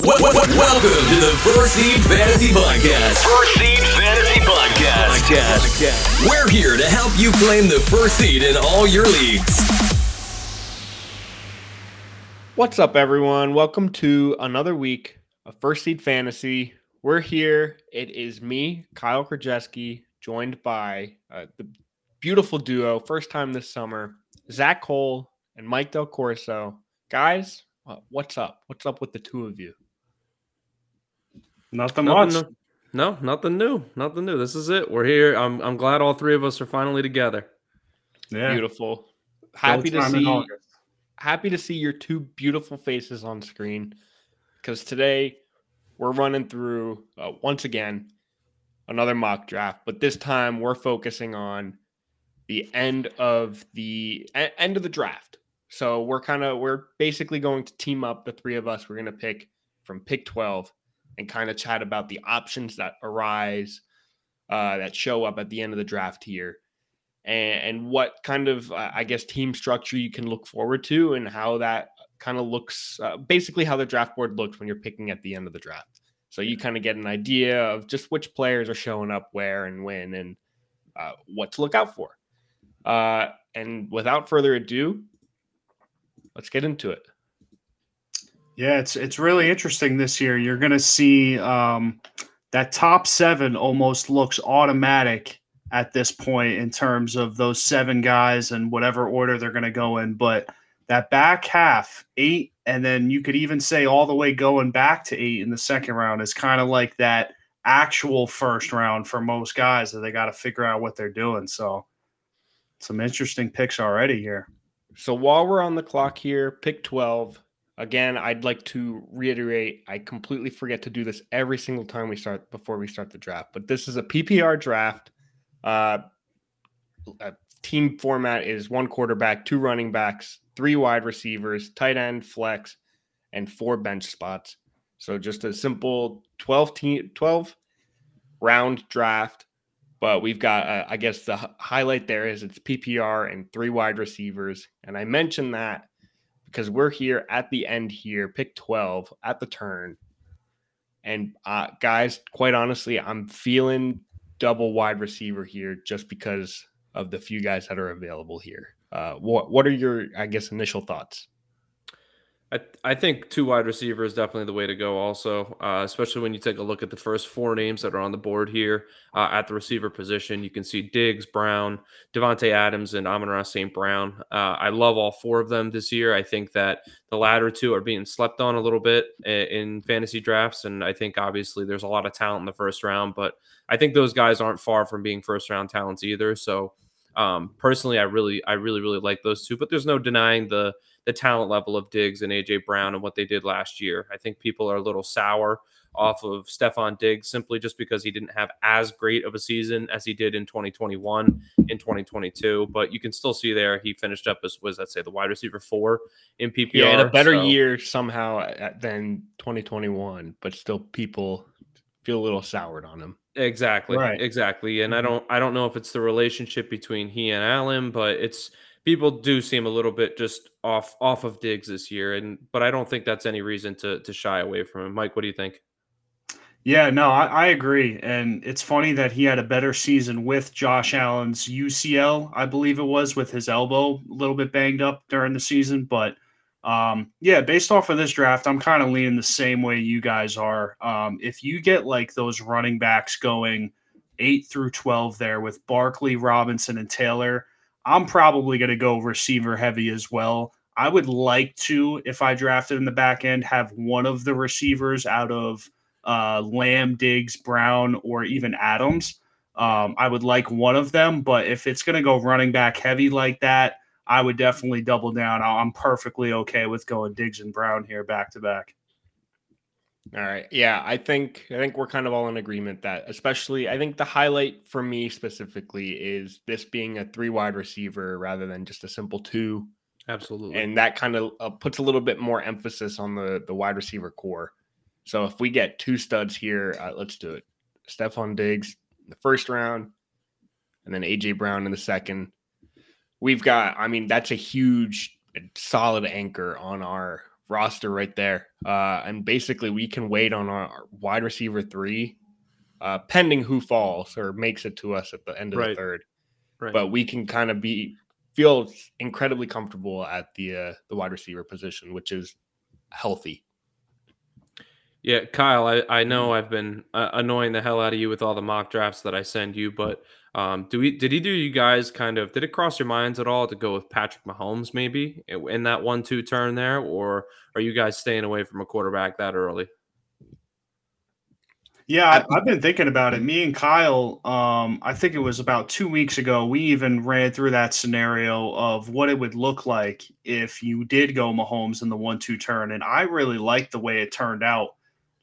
Wel- wel- Welcome to the First Seed Fantasy Podcast. First Seed Fantasy Podcast. Podcast. We're here to help you claim the first seed in all your leagues. What's up, everyone? Welcome to another week of First Seed Fantasy. We're here. It is me, Kyle Krajewski, joined by uh, the beautiful duo, first time this summer, Zach Cole and Mike Del Corso. Guys, what's up? What's up with the two of you? Nothing much. Nothing new. No, nothing new. Nothing new. This is it. We're here. I'm I'm glad all three of us are finally together. Yeah. Beautiful. Happy to see August. happy to see your two beautiful faces on screen because today we're running through uh, once again another mock draft but this time we're focusing on the end of the e- end of the draft so we're kind of we're basically going to team up the three of us we're going to pick from pick 12 and kind of chat about the options that arise uh, that show up at the end of the draft here and, and what kind of uh, I guess team structure you can look forward to, and how that kind of looks. Uh, basically, how the draft board looks when you're picking at the end of the draft. So you kind of get an idea of just which players are showing up where and when, and uh, what to look out for. Uh, and without further ado, let's get into it. Yeah, it's it's really interesting this year. You're going to see um, that top seven almost looks automatic at this point in terms of those seven guys and whatever order they're going to go in. But that back half, eight, and then you could even say all the way going back to eight in the second round is kind of like that actual first round for most guys that they got to figure out what they're doing. So some interesting picks already here. So while we're on the clock here, pick 12. Again, I'd like to reiterate I completely forget to do this every single time we start before we start the draft, but this is a PPR draft. Uh, a team format is one quarterback, two running backs, three wide receivers, tight end, flex, and four bench spots. So just a simple 12 team 12 round draft. But we've got, uh, I guess, the h- highlight there is it's PPR and three wide receivers. And I mentioned that because we're here at the end here, pick 12 at the turn. And uh, guys, quite honestly, I'm feeling double wide receiver here just because of the few guys that are available here. Uh, what what are your, I guess, initial thoughts? I I think two wide receiver is definitely the way to go. Also, uh, especially when you take a look at the first four names that are on the board here uh, at the receiver position, you can see Diggs, Brown, Davante Adams, and Amon-Ra St. Brown. Uh, I love all four of them this year. I think that the latter two are being slept on a little bit in fantasy drafts, and I think obviously there's a lot of talent in the first round, but I think those guys aren't far from being first round talents either. So. Um, personally, I really, I really, really like those two, but there's no denying the the talent level of Diggs and AJ Brown and what they did last year. I think people are a little sour off of Stefon Diggs simply just because he didn't have as great of a season as he did in 2021 in 2022. But you can still see there he finished up as was that say the wide receiver four in PPR. Yeah, in a better so- year somehow uh, than 2021, but still people feel a little soured on him. Exactly. Right. Exactly. And I Mm-hmm. don't I don't know if it's the relationship between he and Allen, but it's people do seem a little bit just off off of Diggs this year. And but I don't think that's any reason to to shy away from him. Mike, what do you think? Yeah, no, I, I agree. And it's funny that he had a better season with Josh Allen's UCL, I believe it was, with his elbow a little bit banged up during the season. But um, yeah, based off of this draft, I'm kind of leaning the same way you guys are. Um, if you get like those running backs going eight through 12 there with Barkley, Robinson, and Taylor, I'm probably going to go receiver heavy as well. I would like to, if I drafted in the back end, have one of the receivers out of uh, Lamb, Diggs, Brown, or even Adams. Um, I would like one of them, but if it's going to go running back heavy like that, I would definitely double down. I'm perfectly okay with going Diggs and Brown here back to back. All right. Yeah, I think I think we're kind of all in agreement that especially I think the highlight for me specifically is this being a three wide receiver rather than just a simple two Absolutely. and that kind of uh, puts a little bit more emphasis on the the wide receiver corps. So if we get two studs here, uh, let's do it. Stefon Diggs in the first round, and then AJ Brown in the second. We've got, I mean, that's a huge, solid anchor on our roster right there. Uh, and basically, we can wait on our, wide receiver three, uh, pending who falls or makes it to us at the end of Right. the third. Right. But we can kind of be feel incredibly comfortable at the uh, the wide receiver position, which is healthy. Yeah, Kyle, I, I know I've been uh, annoying the hell out of you with all the mock drafts that I send you, but um, do we did he do you guys kind of did it cross your minds at all to go with Patrick Mahomes maybe in that one two turn there, or are you guys staying away from a quarterback that early? Yeah, I, I've been thinking about it. Me and Kyle, um, I think it was about two weeks ago, we even ran through that scenario of what it would look like if you did go Mahomes in the one-two turn, and I really liked the way it turned out.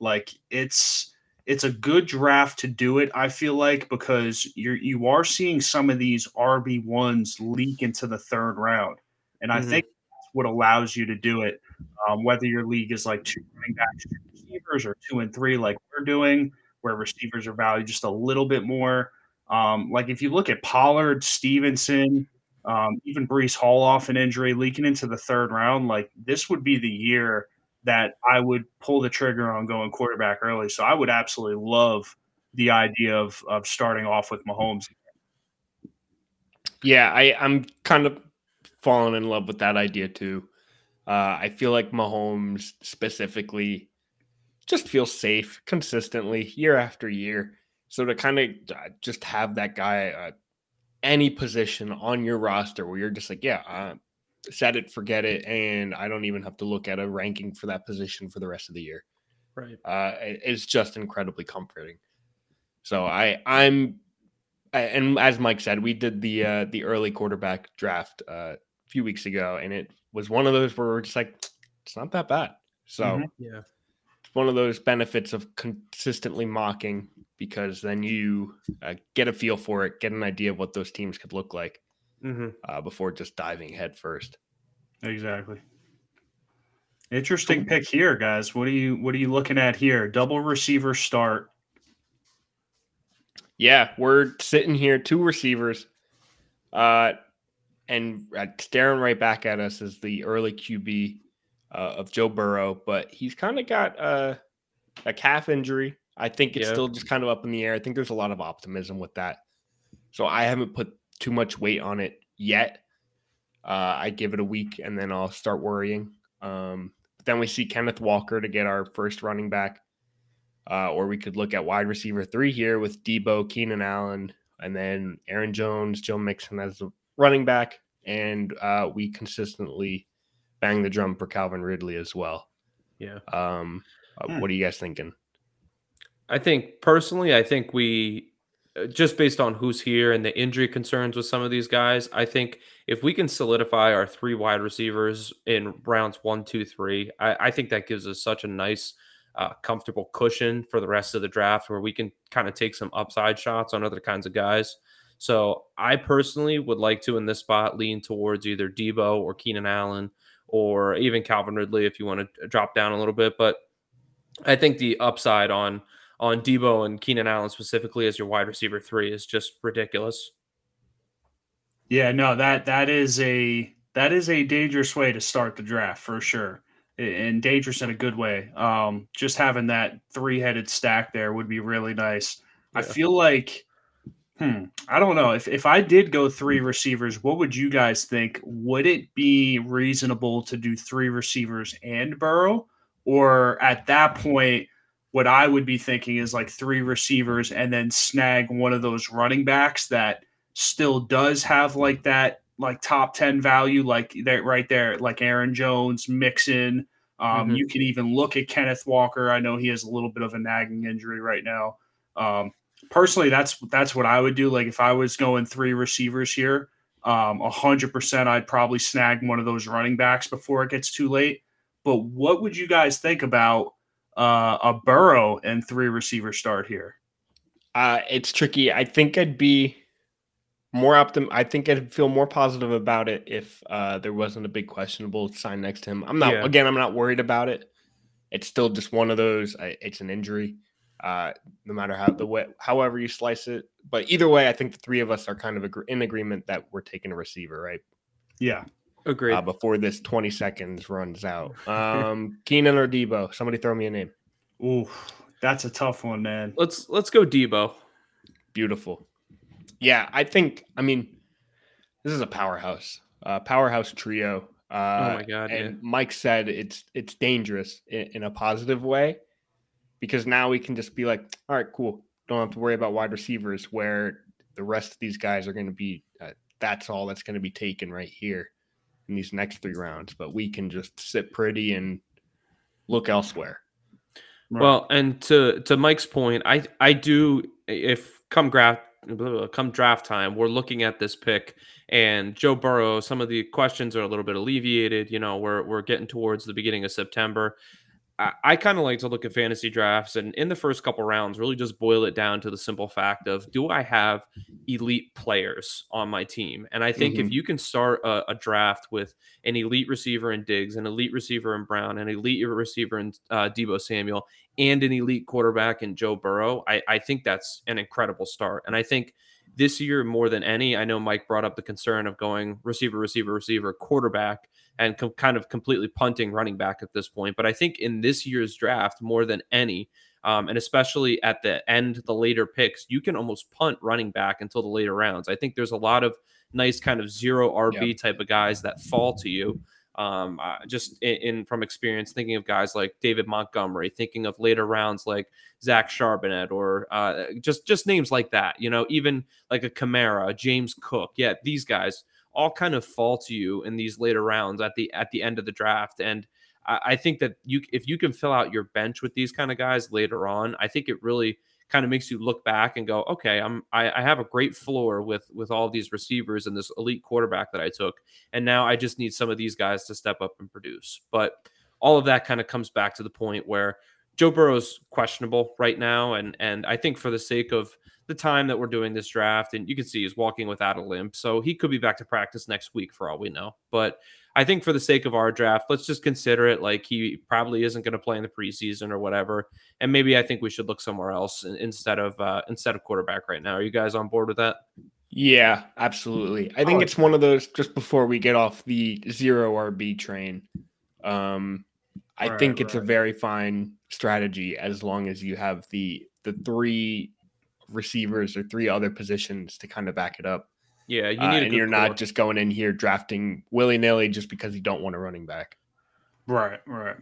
Like it's it's a good draft to do it. I feel like because you're you are seeing some of these RB ones leak into the third round, and I Mhm. think that's what allows you to do it. Um, whether your league is like two running backs, two receivers, or two and three, like we're doing, where receivers are valued just a little bit more. Um, like if you look at Pollard, Stevenson, um, even Breece Hall off an injury, leaking into the third round, like this would be the year that I would pull the trigger on going quarterback early. So I would absolutely love the idea of of starting off with Mahomes. Yeah, I, I'm kind of falling in love with that idea too. Uh, I feel like Mahomes specifically just feels safe consistently year after year. So to kind of just have that guy uh, any position on your roster where you're just like, yeah, uh, set it, forget it, and I don't even have to look at a ranking for that position for the rest of the year. Right. Uh, it's just incredibly comforting. So I I'm I- and as Mike said, we did the uh, the early quarterback draft uh, a few weeks ago, and it was one of those where we're just like, it's not that bad. So Mhm. Yeah. it's one of those benefits of consistently mocking because then you uh, get a feel for it, get an idea of what those teams could look like hmm uh, before just diving head first. Exactly. Interesting pick here, guys. What are you what are you looking at here? Double receiver start. Yeah, we're sitting here, two receivers, uh, and uh, staring right back at us is the early QB uh, of Joe Burrow, but he's kind of got uh, a calf injury. I think it's Yeah. still just kind of up in the air. I think there's a lot of optimism with that, so I haven't put too much weight on it yet. Uh, I give it a week and then I'll start worrying. Um, then we see Kenneth Walker to get our first running back. Uh, or we could look at wide receiver three here with Deebo, Keenan Allen, and then Aaron Jones, Joe Mixon as a running back. And uh, we consistently bang the drum for Calvin Ridley as well. Yeah. Um, uh, Hmm. What are you guys thinking? I think personally, I think we just based on who's here and the injury concerns with some of these guys, I think if we can solidify our three wide receivers in rounds one, two, three, I, I think that gives us such a nice, uh, comfortable cushion for the rest of the draft where we can kind of take some upside shots on other kinds of guys. So I personally would like to in this spot lean towards either Deebo or Keenan Allen or even Calvin Ridley if you want to drop down a little bit. But I think the upside on on Deebo and Keenan Allen specifically as your wide receiver three is just ridiculous. Yeah, no, that that is a that is a dangerous way to start the draft for sure. And dangerous in a good way. Um, just having that three-headed stack there would be really nice. I feel like hmm, I don't know. If if I did go three receivers, what would you guys think? Would it be reasonable to do three receivers and Burrow? Or at that point, what I would be thinking is like three receivers and then snag one of those running backs that still does have like that like top 10 value like that right there like aaron jones mixon. Um, Mhm. you can even look at kenneth walker. I know he has a little bit of a nagging injury right now. Um, personally that's that's what i would do. Like if i was going three receivers here um, 100% i'd probably snag one of those running backs before it gets too late. But what would you guys think about uh, a burrow and three receiver start here Uh, it's tricky. I think I'd be more optim. I think I'd feel more positive about it if uh, there wasn't a big questionable sign next to him. I'm not. Yeah. Again, I'm not worried about it. It's still just one of those. I, it's an injury. Uh, no matter how the way, however you slice it, but either way, I think the three of us are kind of in agreement that we're taking a receiver, right? yeah Agree. Uh, before this 20 seconds runs out. Um, Keenan or Deebo? Somebody throw me a name. Ooh, that's a tough one, man. let's let's go Deebo. Beautiful. Yeah, I think. I mean, this is a powerhouse, uh, powerhouse trio. Uh, oh my god, and yeah. Mike said it's it's dangerous in, in, a positive way because now we can just be like, all right, cool. Don't have to worry about wide receivers where the rest of these guys are going to be. Uh, that's all that's going to be taken right here in these next three rounds. But we can just sit pretty and look elsewhere. Right. Well, and to to Mike's point, I I do if come draft come draft time, we're looking at this pick and Joe Burrow. Some of the questions are a little bit alleviated. You know, we're we're getting towards the beginning of September. I, I kind of like to look at fantasy drafts and in the first couple rounds, really just boil it down to the simple fact of do I have elite players on my team? And I think mm-hmm. if you can start a, a, draft with an elite receiver in Diggs, an elite receiver in Brown, an elite receiver in uh, Deebo Samuel, and an elite quarterback in Joe Burrow, I, I think that's an incredible start. And I think this year more than any, I know Mike brought up the concern of going receiver, receiver, receiver, quarterback, and com- kind of completely punting running back at this point. But I think in this year's draft, more than any, um, and especially at the end, the later picks, you can almost punt running back until the later rounds. I think there's a lot of nice kind of zero RB yep. type of guys that fall to you. Um, uh, just in, in, from experience, thinking of guys like David Montgomery, thinking of later rounds like Zach Charbonnet, or uh, just just names like that. You know, even like a Kamara, James Cook. Yeah, these guys all kind of fall to you in these later rounds at the at the end of the draft. And I, think that you if you can fill out your bench with these kind of guys later on, I think it really kind of makes you look back and go, okay, I'm I, I have a great floor with with all these receivers and this elite quarterback that I took, and now I just need some of these guys to step up and produce. But all of that kind of comes back to the point where Joe Burrow's questionable right now, and and I think for the sake of the time that we're doing this draft, and you can see he's walking without a limp, so he could be back to practice next week for all we know. But I think for the sake of our draft, let's just consider it like he probably isn't going to play in the preseason or whatever, and maybe I think we should look somewhere else instead of uh, instead of quarterback right now. Are you guys on board with that? Yeah, absolutely. I think it's one of those just before we get off the zero RB train. Um, I right, think it's right. a very fine strategy as long as you have the the three receivers or three other positions to kind of back it up. Yeah, you uh, need uh, and you're core. not just going in here drafting willy nilly just because you don't want a running back. Right, right.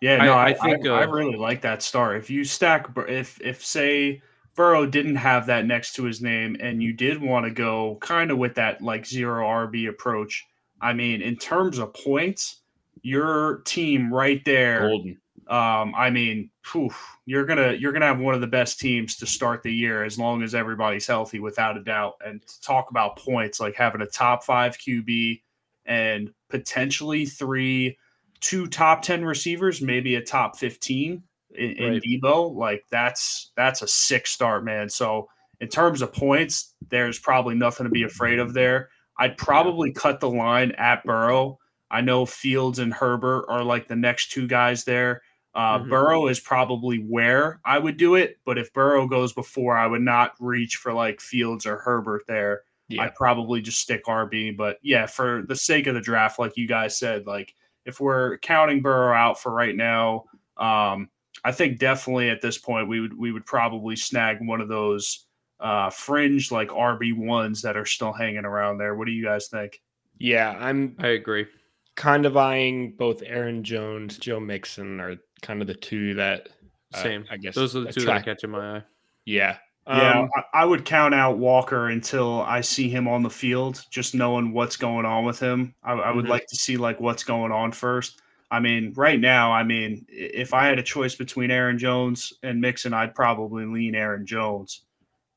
Yeah, no, I, I think I, uh, I, really like that star. If you stack, if if say Burrow didn't have that next to his name, and you did want to go kind of with that like zero RB approach, I mean, in terms of points, your team right there. Golden. Um, I mean, whew, you're gonna you're gonna have one of the best teams to start the year as long as everybody's healthy, without a doubt. And talk about points, like having a top five QB and potentially three, two top ten receivers, maybe a top fifteen in, in right. Deebo. Like that's that's a six start, man. So in terms of points, there's probably nothing to be afraid of there. I'd probably cut the line at Burrow. I know Fields and Herbert are like the next two guys there. Uh, mm-hmm. Burrow is probably where I would do it, but if Burrow goes before, I would not reach for like Fields or Herbert there. Yeah. I'd probably just stick RB. But yeah, for the sake of the draft, like you guys said, like if we're counting Burrow out for right now, um, I think definitely at this point we would we would probably snag one of those uh, fringe like RB ones that are still hanging around there. What do you guys think? Yeah, I'm. I agree. Kind of eyeing both Aaron Jones, Joe Mixon are kind of the two that uh, same. I guess those are the two that are catching my eye. Yeah. Yeah, um, I, I would count out Walker until I see him on the field, just knowing what's going on with him. I, I would mm-hmm. like to see like what's going on first. I mean, right now, I mean, if I had a choice between Aaron Jones and Mixon, I'd probably lean Aaron Jones.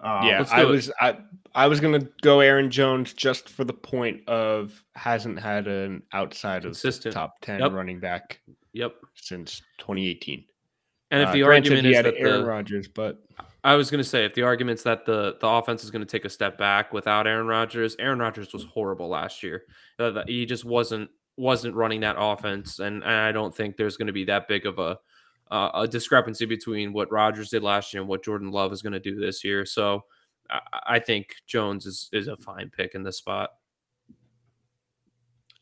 Um, yeah, I was I I was gonna go Aaron Jones just for the point of hasn't had an outside Consistent. of top ten yep. running back. Yep. Since 2018. And if uh, the argument is that Aaron Rodgers, but I was going to say if the argument's that the the offense is going to take a step back without Aaron Rodgers, Aaron Rodgers was horrible last year. Uh, he just wasn't wasn't running that offense, and, and I don't think there's going to be that big of a uh, a discrepancy between what Rodgers did last year and what Jordan Love is going to do this year. So I, I think Jones is is a fine pick in this spot.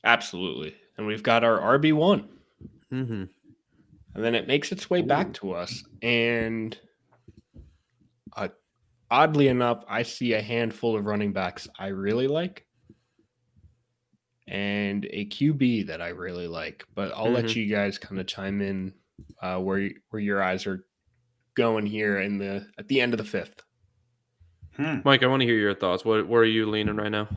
Absolutely. And we've got our RB1. Mm-hmm. And then it makes its way back to us. And uh, oddly enough, I see a handful of running backs I really like and a QB that I really like. But I'll let Mhm. you guys kind of chime in uh, where where your eyes are going here in the at the end of the fifth. Hmm. Mike, I want to hear your thoughts. What where are you leaning right now?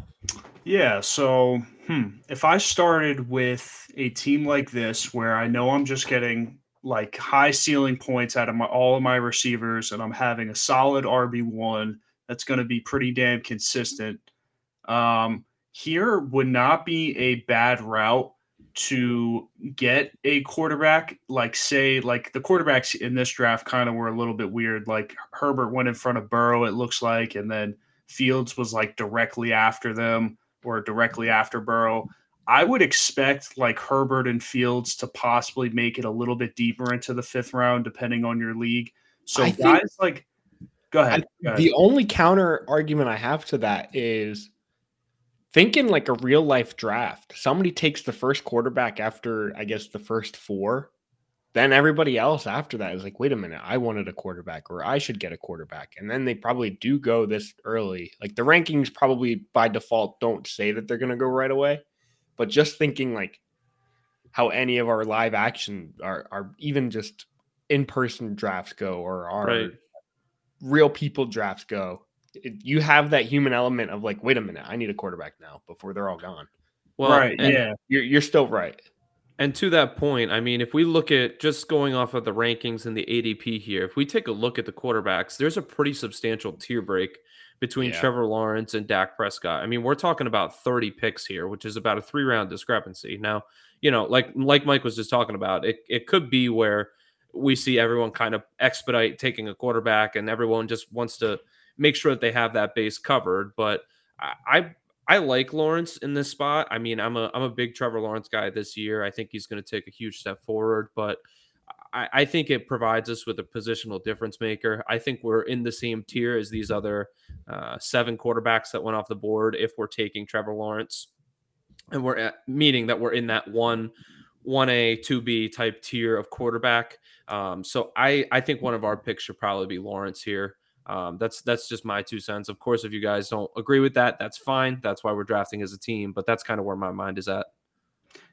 Yeah, so hmm, if I started with a team like this where I know I'm just getting like high ceiling points out of my all of my receivers and I'm having a solid RB1 that's going to be pretty damn consistent. Um here would not be a bad route to get a quarterback like say like the quarterbacks in this draft kind of were a little bit weird like Herbert went in front of Burrow it looks like and then Fields was like directly after them or directly after Burrow. I would expect like Herbert and Fields to possibly make it a little bit deeper into the fifth round, depending on your league. So I think- guys like, go ahead. go ahead. The only counter argument I have to that is thinking like a real life draft. Somebody takes the first quarterback after, I guess, the first four. Then everybody else after that is like, wait a minute, I wanted a quarterback or I should get a quarterback. And then they probably do go this early. Like the rankings probably by default don't say that they're going to go right away. But just thinking like how any of our live action are, are even just in person drafts go or our Right. real people drafts go, it- you have that human element of like, wait a minute, I need a quarterback now before they're all gone. Well, right, yeah. You're you're still right. And to that point, I mean, if we look at just going off of the rankings and the ADP here, if we take a look at the quarterbacks, there's a pretty substantial tier break between Yeah. Trevor Lawrence and Dak Prescott. I mean, we're talking about 30 picks here, which is about a three round discrepancy. Now, you know, like like Mike was just talking about, it it could be where we see everyone kind of expedite taking a quarterback and everyone just wants to make sure that they have that base covered. But I I, like Lawrence in this spot. I mean, I'm a I'm a big Trevor Lawrence guy this year. I think he's going to take a huge step forward, but I, I think it provides us with a positional difference maker. I think we're in the same tier as these other uh, seven quarterbacks that went off the board if we're taking Trevor Lawrence, and we're at, meaning that we're in that one. 1A, 2B type tier of quarterback. Um, so I, I think one of our picks should probably be Lawrence here. Um, that's that's just my two cents. Of course, if you guys don't agree with that, that's fine. That's why we're drafting as a team. But that's kind of where my mind is at.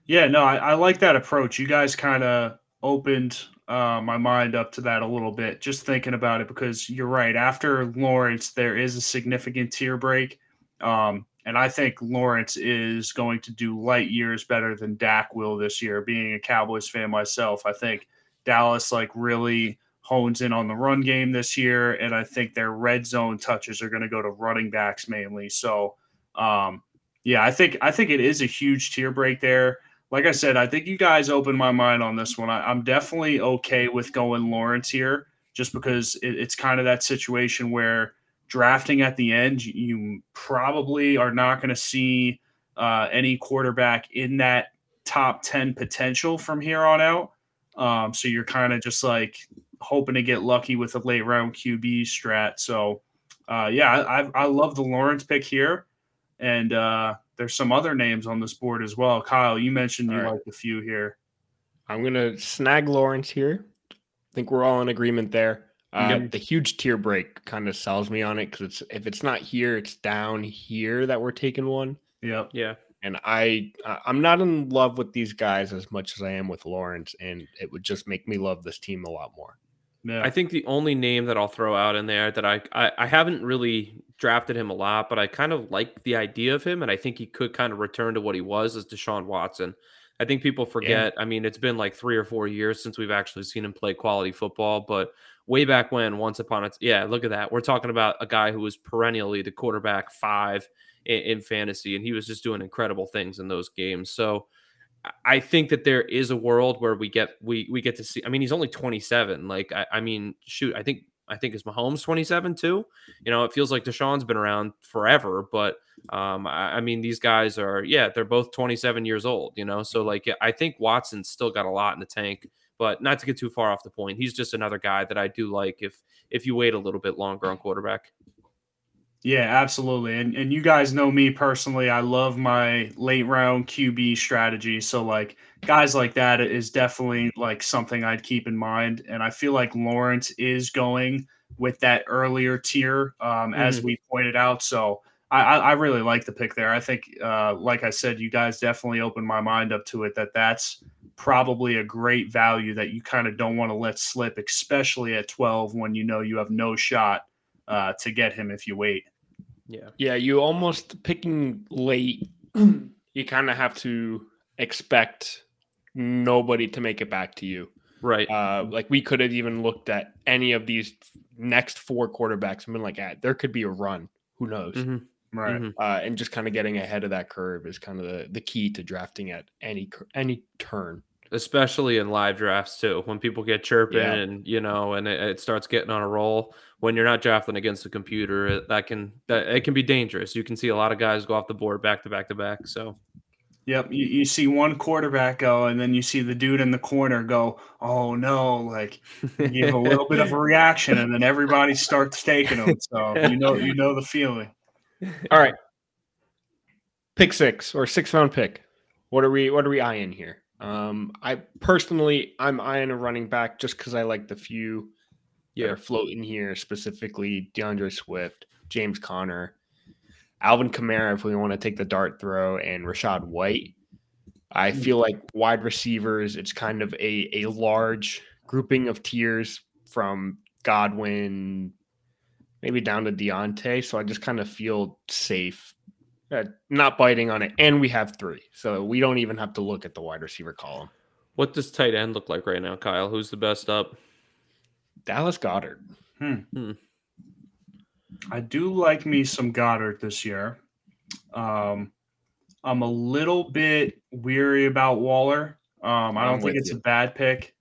Yeah, no, I, I like that approach. You guys kind of opened uh, my mind up to that a little bit, just thinking about it, because you're right. After Lawrence, there is a significant tier break. Um, and I think Lawrence is going to do light years better than Dak will this year. Being a Cowboys fan myself, I think Dallas like really hones in on the run game this year, and I think their red zone touches are going to go to running backs mainly. So, um, yeah, I think I think it is a huge tier break there like I said, I think you guys opened my mind on this one. I, am definitely okay with going Lawrence here, just because it, it's kind of that situation where drafting at the end, you probably are not going to see uh, any quarterback in that top 10 potential from here on out. Um, so you're kind of just like hoping to get lucky with a late round QB strat. So, uh, yeah, I, I love the Lawrence pick here. And, uh, there's some other names on this board as well. Kyle, you mentioned you All right. liked a few here. I'm gonna snag Lawrence here. I think we're all in agreement there. Uh, Yep. The huge tier break kind of sells me on it because it's if it's not here, it's down here that we're taking one. Yeah, Yeah. And I I- I'm not in love with these guys as much as I am with Lawrence, and it would just make me love this team a lot more. Yeah. I think the only name that I'll throw out in there that I, I I haven't really drafted him a lot, but I kind of like the idea of him, and I think he could kind of return to what he was as Deshaun Watson. I think people forget. I mean, it's been like three or four years since we've actually seen him play quality football, but way back when, once upon a yeah, look at that. We're talking about a guy who was perennially the quarterback five in, in fantasy, and he was just doing incredible things in those games. So. I- think that there is a world where we get we we get to see. I mean, he's only 27. Like, I, I mean, shoot, I think I think is Mahomes 27 too. You know, it feels like Deshaun's been around forever, but um, I, I mean, these guys are yeah, they're both 27 years old. You know, so like, I think Watson's still got a lot in the tank. But not to get too far off the point, he's just another guy that I do like if if you wait a little bit longer on quarterback. Yeah, absolutely. And and you guys know me personally. I love my late round QB strategy. So like guys like that is definitely like something I'd keep in mind. And I feel like Lawrence is going with that earlier tier, um, mm-hmm. as we pointed out. So I, I really like the pick there. I think, uh, like I said, you guys definitely opened my mind up to it. That that's probably a great value that you kind of don't want to let slip, especially at twelve when you know you have no shot uh, to get him if you wait. Yeah. Yeah. You almost picking late, you kind of have to expect nobody to make it back to you. Right. Uh, like we could have even looked at any of these next four quarterbacks and been like, ah, there could be a run. Who knows? Mm-hmm. Right. Mm-hmm. Uh, and just kind of getting ahead of that curve is kind of the, the key to drafting at any any turn especially in live drafts too when people get chirping yeah. and you know and it, it, starts getting on a roll when you're not drafting against the computer it, that can that it can be dangerous. You can see a lot of guys go off the board back to back to back so. Yep you, you see one quarterback go and then you see the dude in the corner go oh no like give a little bit of a reaction and then everybody starts taking them so you know you know the feeling. All right. Pick six or six round pick. What are we what are we eyeing here? Um, I personally, I'm eyeing a running back just because I like the few yeah. floating here, specifically DeAndre Swift, James Conner, Alvin Kamara, if we want to take the dart throw, and Rachaad White. I hmm. feel like wide receivers, it's kind of a, a large grouping of tiers from Godwin, maybe down to Diontae. So I just kind of feel safe uh, not biting on it, and we have three, so we don't even have to look at the wide receiver column. What does tight end look like right now, Kyle? Who's the best up? Dallas Goedert. Hmm. hmm. I do like me some Goedert this year. Um, I'm a little bit weary about Waller. Um, I don't think it's you. a bad pick.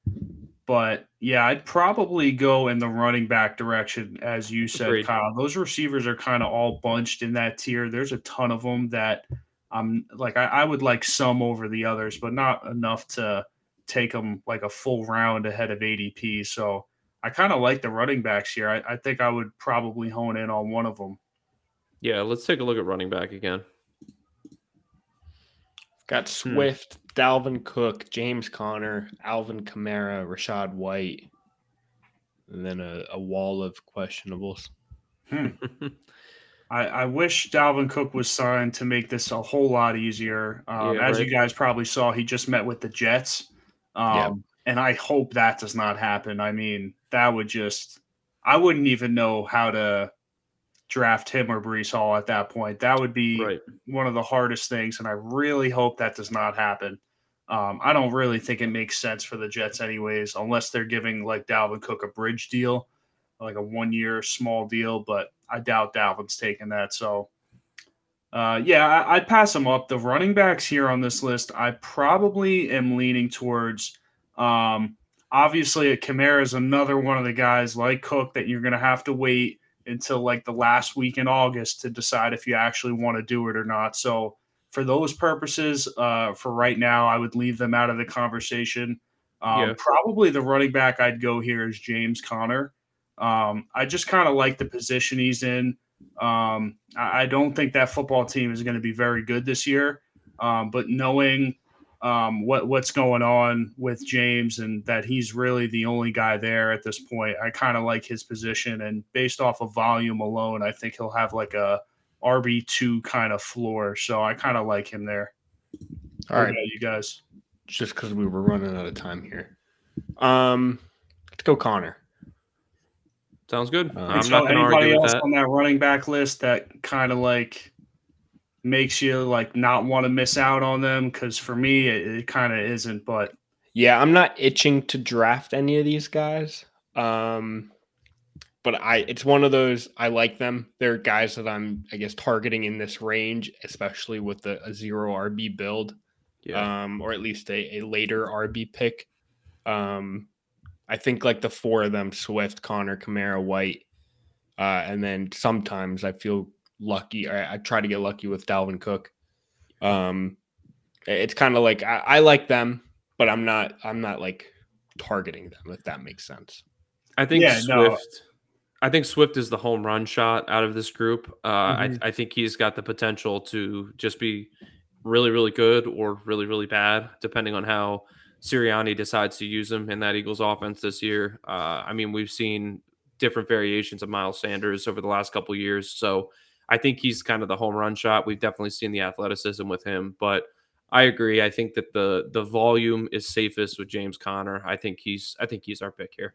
But yeah, I'd probably go in the running back direction, as you said, Agreed. Kyle. Those receivers are kind of all bunched in that tier. There's a ton of them that I'm like, I, I, would like some over the others, but not enough to take them like a full round ahead of ADP. So I kind of like the running backs here. I, I think I would probably hone in on one of them. Yeah, let's take a look at running back again. Got hmm. Swift, hmm. Dalvin Cook, James Conner, Alvin Kamara, Rachaad White, and then a, a wall of questionables. Hmm. I, I, wish Dalvin Cook was signed to make this a whole lot easier. Um, yeah, as right. you guys probably saw, he just met with the Jets. Um, yeah. And I hope that does not happen. I mean, that would just, I wouldn't even know how to draft him or Breece Hall at that point. That would be right. one of the hardest things, and I really hope that does not happen. Um, I don't really think it makes sense for the Jets, anyways, unless they're giving like Dalvin Cook a bridge deal, like a one-year small deal. But I doubt Dalvin's taking that. So, uh, yeah, I, would pass him up. The running backs here on this list, I probably am leaning towards. Um, obviously, Kamara is another one of the guys like Cook that you're going to have to wait until like the last week in August to decide if you actually want to do it or not. So for those purposes, uh, for right now, I would leave them out of the conversation. Um, yeah. Probably the running back I'd go here is James Conner. Um, I just kind of like the position he's in. Um, I, I, don't think that football team is going to be very good this year. Um, but knowing um, what what's going on with James and that he's really the only guy there at this point. I kind of like his position, and based off of volume alone, I think he'll have like a RB two kind of floor. So I kind of like him there. All right, you guys. Just because we were running out of time here, um, let's go Conner. Sounds good. Uh, I'm not going to argue with else that. on that running back list that kind of like makes you like not want to miss out on them because for me it, it kind of isn't but yeah i'm not itching to draft any of these guys um but i it's one of those i like them they're guys that i'm i guess targeting in this range especially with the, a zero rb build yeah. um or at least a, a later rb pick um i think like the four of them swift conner kamara white uh and then sometimes i feel lucky. I, I try to get lucky with Dalvin Cook. Um, it's kind of like I, I like them, but I'm not. I'm not like targeting them if that makes sense. I think yeah, Swift. No. I think Swift is the home run shot out of this group. Uh, Mhm. I, I think he's got the potential to just be really, really good or really, really bad, depending on how Sirianni decides to use him in that Eagles offense this year. Uh, I mean, we've seen different variations of Miles Sanders over the last couple years, so I think he's kind of the home run shot. We've definitely seen the athleticism with him, but I agree. I think that the the volume is safest with James Conner. I think he's I think he's our pick here.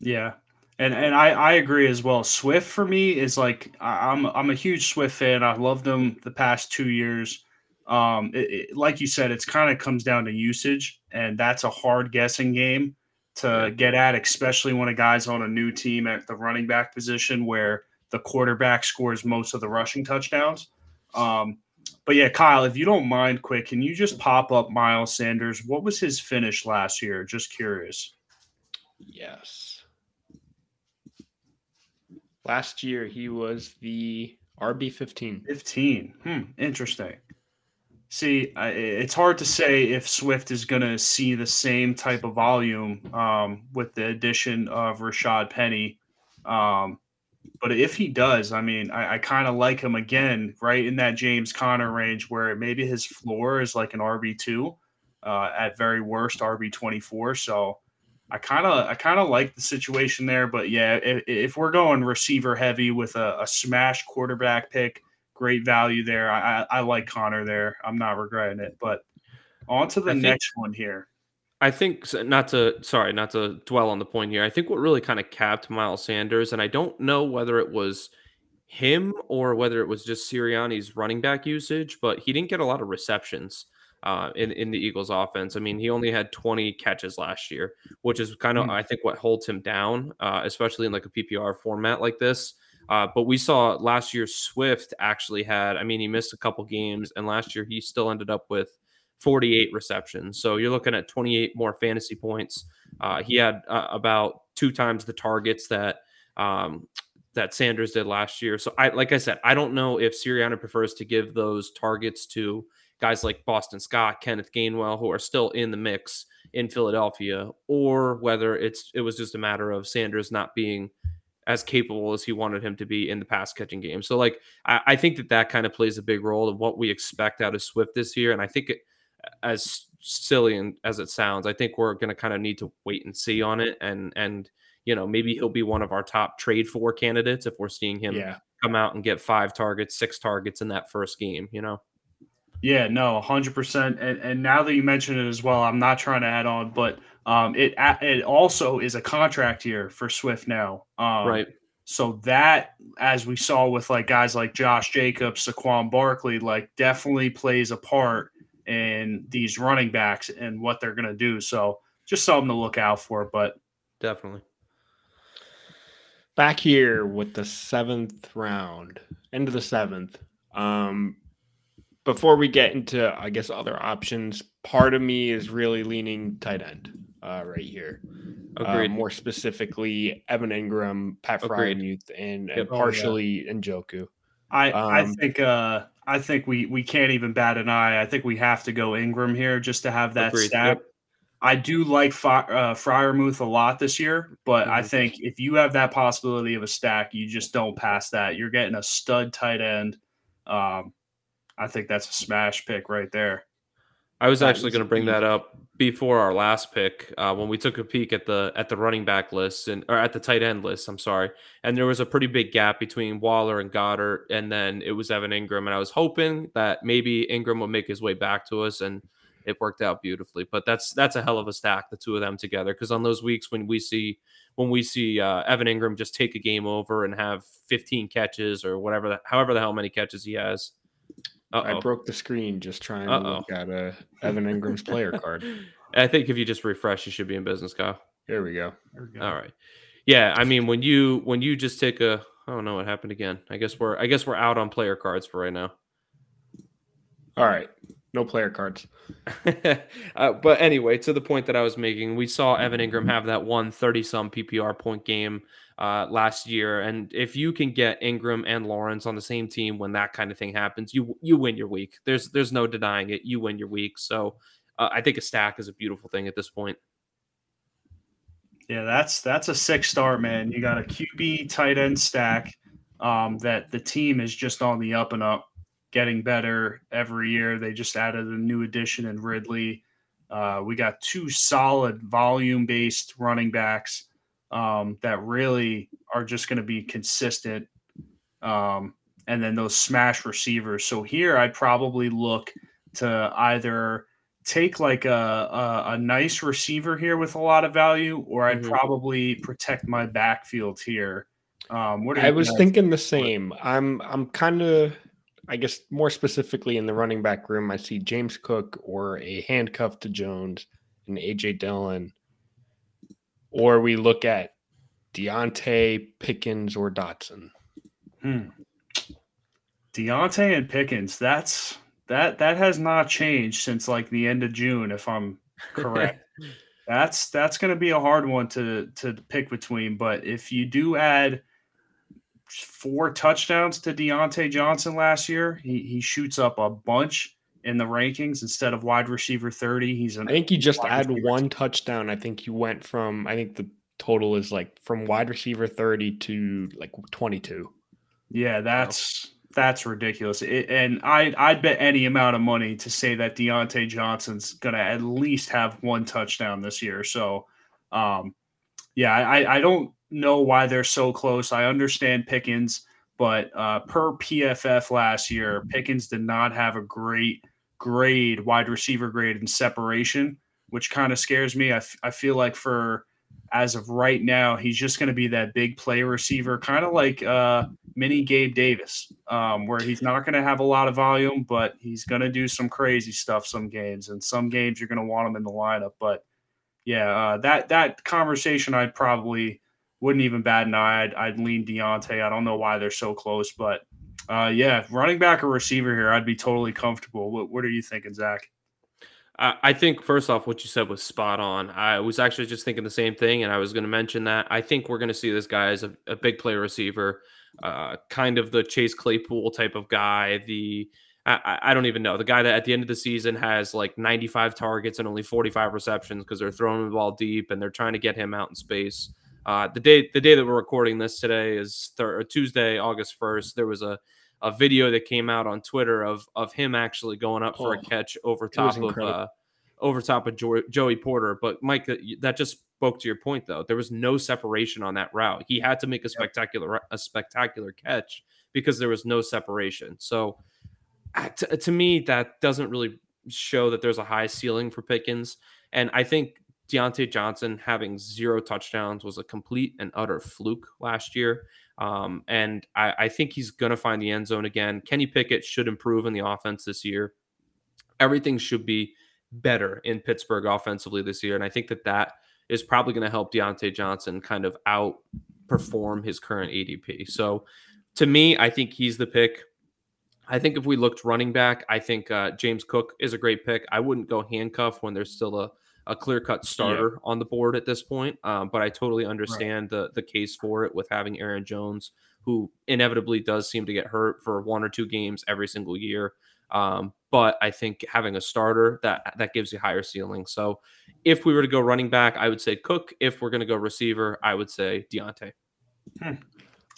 Yeah. And and I, I agree as well. Swift for me is like I'm I'm a huge Swift fan. I loved him the past two years. Um, it, it- like you said, it's kind of comes down to usage, and that's a hard guessing game to get at, especially when a guy's on a new team at the running back position where the quarterback scores most of the rushing touchdowns. Um, but yeah, Kyle, if you don't mind, quick, can you just pop up Miles Sanders? What was his finish last year? Just curious. Yes. Last year he was the RB fifteen. 15. Hmm, interesting. See, I, it's hard to say if Swift is going to see the same type of volume um, with the addition of Rashad Penny. Um, but if he does, I mean, I, I kind of like him again, right in that James Conner range where maybe his floor is like an RB2, uh, at very worst RB24. So I kind of I kind of like the situation there. But yeah, if, if we're going receiver heavy with a, a smash quarterback pick, great value there. I, I, I like Conner there. I'm not regretting it. But on to the I think- next one here. I think not to sorry, not to dwell on the point here. I think what really kind of capped Miles Sanders, and I don't know whether it was him or whether it was just Sirianni's running back usage, but he didn't get a lot of receptions uh, in in the Eagles' offense. I mean, he only had 20 catches last year, which is kind of Hmm. I think what holds him down, uh, especially in like a PPR format like this. Uh, but we saw last year Swift actually had. I mean, he missed a couple games, and last year he still ended up with 48 receptions. So you're looking at 28 more fantasy points. Uh, he had uh, about two times the targets that um, that Sanders did last year. So I, like I said, I don't know if Sirianni prefers to give those targets to guys like Boston Scott, Kenneth Gainwell, who are still in the mix in Philadelphia, or whether it's it was just a matter of Sanders not being as capable as he wanted him to be in the pass catching game. So like I, I think that that kind of plays a big role in what we expect out of Swift this year, and I think it, as silly and as it sounds, I think we're going to kind of need to wait and see on it, and and you know maybe he'll be one of our top trade for candidates if we're seeing him Yeah. come out and get five targets, six targets in that first game. You know, Yeah, no, hundred percent. And and now that you mention it as well, I'm not trying to add on, but um, it it also is a contract year for Swift now. Um, right? So that, as we saw with like guys like Josh Jacobs, Saquon Barkley, like definitely plays a part in these running backs and what they're gonna do. So just something to look out for. But Definitely. Back here with the seventh round, end of the seventh. Um, before we get into, I guess, other options, part of me is really leaning tight end uh, right here. Uh, Agreed. more specifically, Evan Engram, Pat Agreed. Fryermuth, and, and Yep. Oh, yeah. Njoku. I I Um, think uh I think we we can't even bat an eye. I think we have to go Engram here just to have that Agreed, stack. yep. I do like Fi- uh, Freiermuth a lot this year, but I Mhm. think if you have that possibility of a stack, you just don't pass that. You're getting a stud tight end. Um, I think that's a smash pick right there. I was actually going to bring that up before our last pick uh, when we took a peek at the at the running back list and or at the tight end list. I'm sorry, and there was a pretty big gap between Waller and Goedert, and then it was Evan Engram, and I was hoping that maybe Engram would make his way back to us, and it worked out beautifully. But that's that's a hell of a stack, the two of them together, because on those weeks when we see when we see uh, Evan Engram just take a game over and have 15 catches or whatever, the, however the hell many catches he has. I Uh-oh. broke the screen just trying to Uh-oh. look at uh, Evan Engram's player card. I think if you just refresh, you should be in business, Kyle. There we go. There we go. All right. Yeah, I mean when you when you just take a I don't know what happened again. I guess we're I guess we're out on player cards for right now. All right. No player cards. uh, but anyway, to the point that I was making, we saw Evan Engram have that one 30 some PPR point game uh, last year. And if you can get Engram and Lawrence on the same team when that kind of thing happens, you you win your week. There's there's no denying it. You win your week. So uh, I think a stack is a beautiful thing at this point. Yeah, that's that's a six star man. You got a QB tight end stack um, that the team is just on the up and up, getting better every year. They just added a new addition in Ridley. Uh, we got two solid volume based running backs um, that really are just going to be consistent. Um, and then those smash receivers. So here I'd probably look to either take like a, a, a nice receiver here with a lot of value, or I'd mm-hmm. probably protect my backfield here. Um, what I was thinking the same. I'm I'm kind of I guess more specifically in the running back room, I see James Cook or a handcuff to Jones and AJ Dillon, or we look at Diontae Pickens or Dotson. Hmm. Diontae and Pickens. That's that that has not changed since like the end of June, if I'm correct. that's that's going to be a hard one to to pick between. But if you do add four touchdowns to Diontae Johnson last year, he he shoots up a bunch in the rankings instead of wide receiver 30. He's an I think you just add one touchdown. I think you went from I think the total is like from wide receiver 30 to like 22. Yeah, that's that's ridiculous. It, and I I'd bet any amount of money to say that Diontae Johnson's gonna at least have one touchdown this year. So, um, yeah, I I don't know why they're so close. I understand Pickens, but uh, per PFF last year, Pickens did not have a great grade, wide receiver grade and separation, which kind of scares me. I, f- I feel like for as of right now, he's just going to be that big play receiver, kind of like uh, mini Gabe Davis, um, where he's not going to have a lot of volume, but he's going to do some crazy stuff some games, and some games you're going to want him in the lineup. But yeah, uh, that that conversation I'd probably wouldn't even bat an eye. I'd, I'd lean Diontae. I don't know why they're so close, but uh, yeah, running back or receiver here, I'd be totally comfortable. What, what are you thinking, Zach? I think first off, what you said was spot on. I was actually just thinking the same thing, and I was going to mention that. I think we're going to see this guy as a, a big play receiver, uh, kind of the Chase Claypool type of guy. The I, I, don't even know the guy that at the end of the season has like 95 targets and only 45 receptions because they're throwing the ball deep and they're trying to get him out in space. Uh, the day the day that we're recording this today is Tuesday, August 1st. There was a a video that came out on Twitter of of him actually going up for oh, a catch over top of uh, over top of jo- Joey Porter. But Mike, that just spoke to your point though. There was no separation on that route. He had to make a spectacular a spectacular catch because there was no separation. So to, to me, that doesn't really show that there's a high ceiling for Pickens. And I think Diontae Johnson having zero touchdowns was a complete and utter fluke last year. Um, and I, I, think he's going to find the end zone again. Kenny Pickett should improve in the offense this year. Everything should be better in Pittsburgh offensively this year. And I think that that is probably going to help Diontae Johnson kind of outperform his current ADP. So to me, I think he's the pick. I think if we looked running back, I think uh, James Cook is a great pick. I wouldn't go handcuff when there's still a a clear cut starter yeah. on the board at this point. Um, but I totally understand right. the the case for it with having Aaron Jones, who inevitably does seem to get hurt for one or two games every single year. Um, but I think having a starter that that gives you higher ceiling. So if we were to go running back, I would say Cook. If we're going to go receiver, I would say Diontae. Hmm.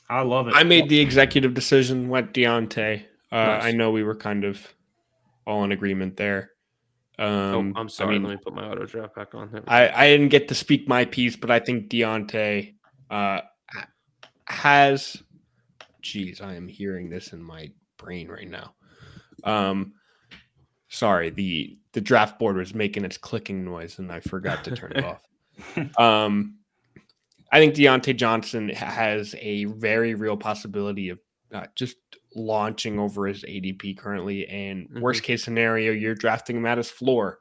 I love it. I made the executive decision, went Diontae. Uh, nice. I know we were kind of all in agreement there. Oh, um, oh, I'm sorry. I mean, Let me put my auto draft back on. I, I didn't get to speak my piece, but I think Diontae uh, has. Geez, I am hearing this in my brain right now. Um, sorry the the draft board was making its clicking noise, and I forgot to turn it off. Um, I think Diontae Johnson has a very real possibility of uh, just launching over his ADP currently. And mm-hmm. worst case scenario, you're drafting him at his floor.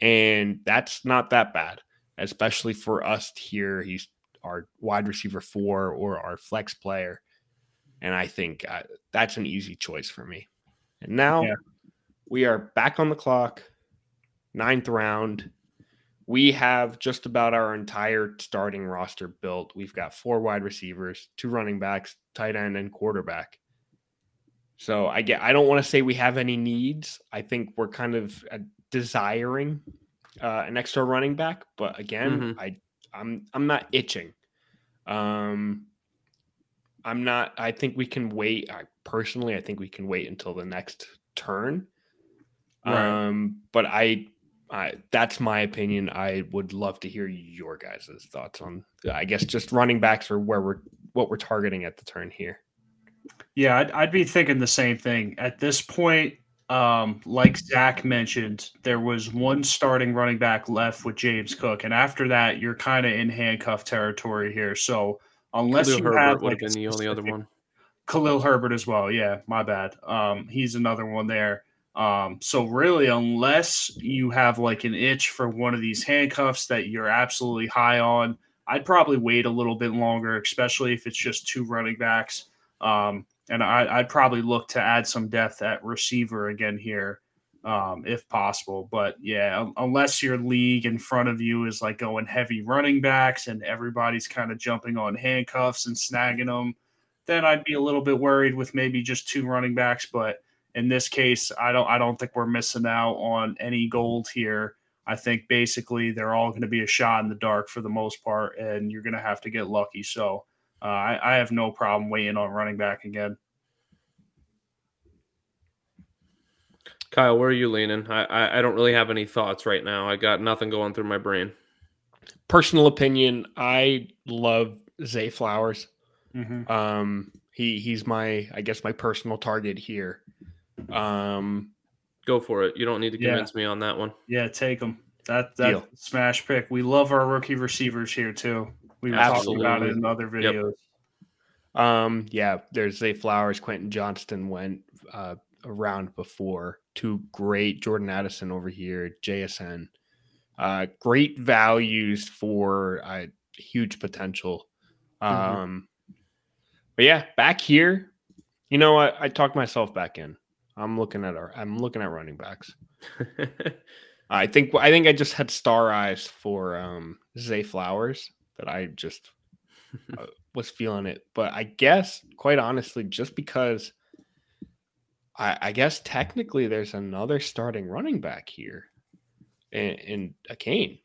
And that's not that bad, especially for us here. He's our wide receiver four or our flex player. And I think uh, that's an easy choice for me. And now yeah. we are back on the clock, ninth round. We have just about our entire starting roster built. We've got four wide receivers, two running backs, tight end, and quarterback. So I get I don't want to say we have any needs. I think we're kind of uh, desiring uh, an extra running back, but again, mm-hmm. I I'm I'm not itching. Um, I'm not. I think we can wait. I, personally, I think we can wait until the next turn. Right. Um, but I, I that's my opinion. I would love to hear your guys' thoughts on. I guess just running backs or where we're what we're targeting at the turn here. Yeah, I'd, I'd be thinking the same thing at this point. Um, like Zach mentioned, there was one starting running back left with James Cook, and after that, you're kind of in handcuff territory here. So unless Khalil you Herbert have would like have been the only other one. Khalil Herbert as well. Yeah, my bad. Um, he's another one there. Um, so really, unless you have like an itch for one of these handcuffs that you're absolutely high on, I'd probably wait a little bit longer, especially if it's just two running backs. Um, and I, I'd probably look to add some depth at receiver again here, um, if possible. But yeah, unless your league in front of you is like going heavy running backs and everybody's kind of jumping on handcuffs and snagging them, then I'd be a little bit worried with maybe just two running backs. But in this case, I don't I don't think we're missing out on any gold here. I think basically they're all going to be a shot in the dark for the most part, and you're going to have to get lucky. So uh, I, I have no problem waiting on running back again. Kyle, where are you leaning? I, I I don't really have any thoughts right now. I got nothing going through my brain. Personal opinion. I love Zay Flowers. Mm-hmm. Um, he he's my I guess my personal target here. Um, Go for it. You don't need to Yeah. convince me on that one. Yeah, take him. That that Deal. smash pick. We love our rookie receivers here too. We were talking about it in other Yep. videos. Um, yeah, there's Zay Flowers, Quentin Johnston went uh, around before. Two great Jordan Addison over here, JSN. Uh, great values for uh, huge potential. Mhm. Um, but yeah, back here, you know what? I talked myself back in. I'm looking at our. I'm looking at running backs. I think. I think I just had star eyes for um, Zay Flowers that I just uh, was feeling it. But I guess, quite honestly, just because I, I guess technically there's another starting running back here in, in Achane.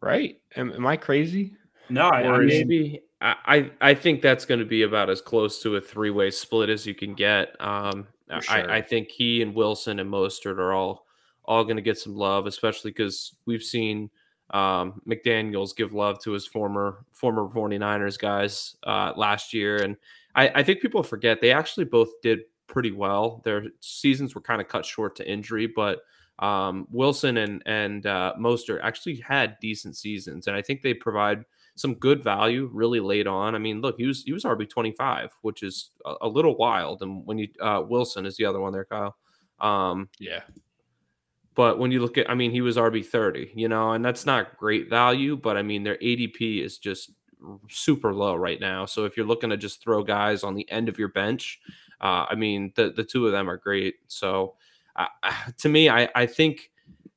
Right? Am, am I crazy? No, I, I or maybe I, I I think that's going to be about as close to a three way split as you can get. Um, sure. I, I think he and Wilson and Mostert are all all going to get some love, especially because we've seen um, McDaniel's give love to his former former 49ers guys uh, last year, and I, I think people forget they actually both did pretty well. Their seasons were kind of cut short to injury, but um, Wilson and and uh, Mostert actually had decent seasons, and I think they provide some good value really late on. I mean, look, he was he was RB twenty five, which is a, a little wild. And when you uh, Wilson is the other one there, Kyle. Um, Yeah. But when you look at, I mean, he was RB thirty, you know, and that's not great value. But I mean, their ADP is just super low right now. So if you're looking to just throw guys on the end of your bench, uh, I mean, the the two of them are great. So uh, to me, I I think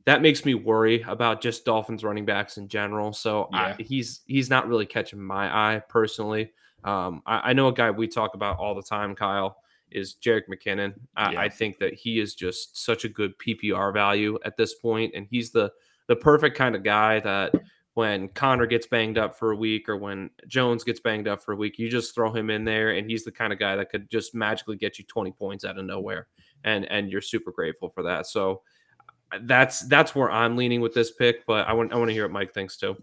that makes me worry about just Dolphins running backs in general. So I, he's he's not really catching my eye personally. Um, I, I know a guy we talk about all the time, Kyle, is Jerick McKinnon. I, Yeah. I think that he is just such a good PPR value at this point, and he's the the perfect kind of guy that when Conner gets banged up for a week or when Jones gets banged up for a week, you just throw him in there, and he's the kind of guy that could just magically get you 20 points out of nowhere, and and you're super grateful for that. So that's that's where I'm leaning with this pick, but I want I want to hear what Mike thinks too.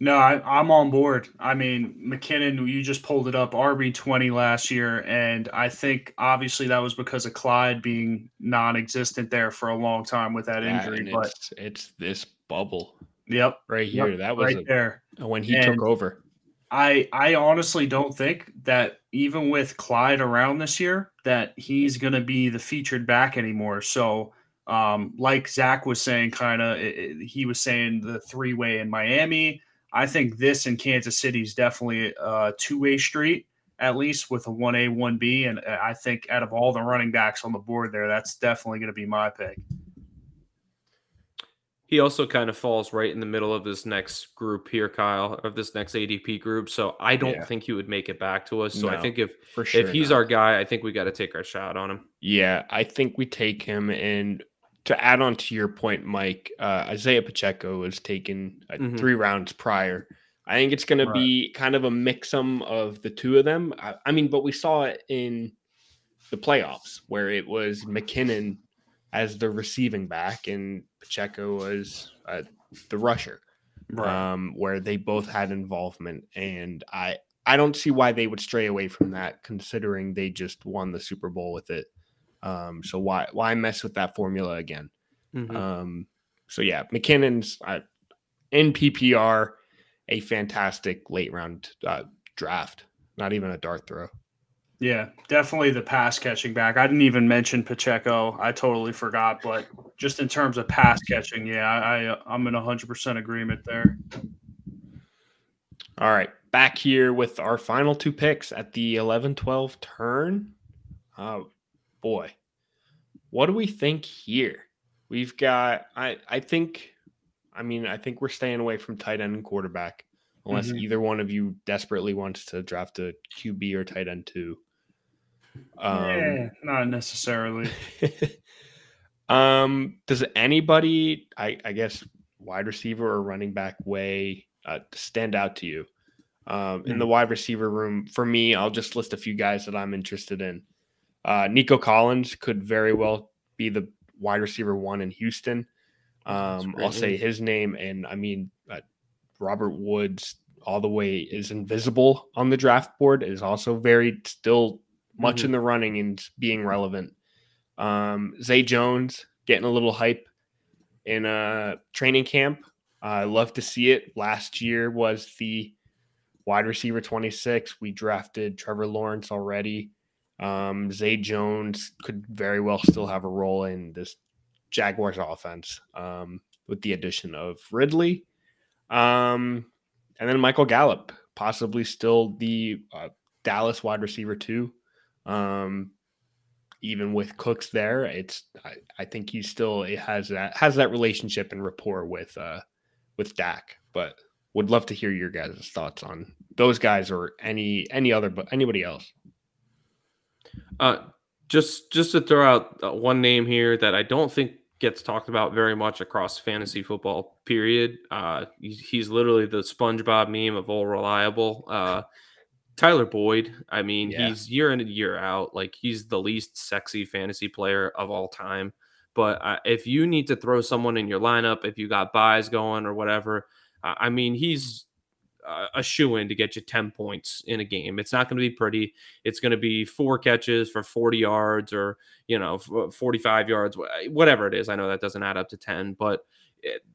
No, I, I'm on board. I mean, McKinnon, you just pulled it up, RB twenty last year, and I think obviously that was because of Clyde being non-existent there for a long time with that Yeah, injury. But it's, it's this bubble yep, right yep, here. that was right a- there. when he And- took over. I I honestly don't think that even with Clyde around this year that he's going to be the featured back anymore. So, um, like Zach was saying, kind of he was saying the three way in Miami. I think this in Kansas City is definitely a two way street, at least with a one A one B. And uh, I think out of all the running backs on the board there, that's definitely going to be my pick. He also kind of falls right in the middle of this next group here, Kyle, of this next ADP group. So I don't Yeah. think he would make it back to us. So I think if For sure. if he's not. our guy, I think we got to take our shot on him. Yeah, I think we take him. And to add on to your point, Mike, uh, Isaiah Pacheco was taken uh, Mhm. three rounds prior. I think it's going to be kind of a mixum of the two of them. I, I mean, but we saw it in the playoffs where it was McKinnon as the receiving back and Pacheco was uh, the rusher, um, where they both had involvement. And I, I don't see why they would stray away from that, considering they just won the Super Bowl with it. Um, so why why mess with that formula again? Mhm. Um, so yeah, McKinnon's uh, in PPR, a fantastic late round uh, draft. Not even a dart throw. Yeah, definitely the pass catching back. I didn't even mention Pacheco. I totally forgot, but just in terms of pass catching, yeah, I, I I'm in hundred percent agreement there. All right, back here with our final two picks at the 11-12 turn. Oh boy, what do we think here? We've got. I I think. I mean, I think we're staying away from tight end and quarterback, unless Mhm. either one of you desperately wants to draft a QB or tight end too. Um, yeah, not necessarily. um, does anybody, I, I guess, wide receiver or running back way uh, stand out to you? Um, in the wide receiver room, for me, I'll just list a few guys that I'm interested in. Uh, Nico Collins could very well be the wide receiver one in Houston. Um, I'll say his name, and I mean, uh, Robert Woods all the way is invisible on the draft board, is also very still much Mhm. in the running and being relevant. Um, Zay Jones getting a little hype in a training camp. I love to see it. Last year was the wide receiver 26. We drafted Trevor Lawrence already. Um, Zay Jones could very well still have a role in this Jaguars offense um, with the addition of Ridley. Um, and then Michael Gallup, possibly still the uh, Dallas wide receiver too. Um, even with Cooks there, it's I, I think he still has that has that relationship and rapport with uh with Dak. But would love to hear your guys' thoughts on those guys or any any other but anybody else. Uh, just just to throw out uh, one name here that I don't think gets talked about very much across fantasy football. Period. Uh, he's, literally the SpongeBob meme of all reliable. Uh, Tyler Boyd. I mean, Yeah. he's year in and year out. Like he's the least sexy fantasy player of all time. But uh, if you need to throw someone in your lineup, if you got buys going or whatever, uh, I mean, he's a shoe in to get you 10 points in a game. It's not going to be pretty. It's going to be four catches for 40 yards or, you know, 45 yards, whatever it is. I know that doesn't add up to 10, but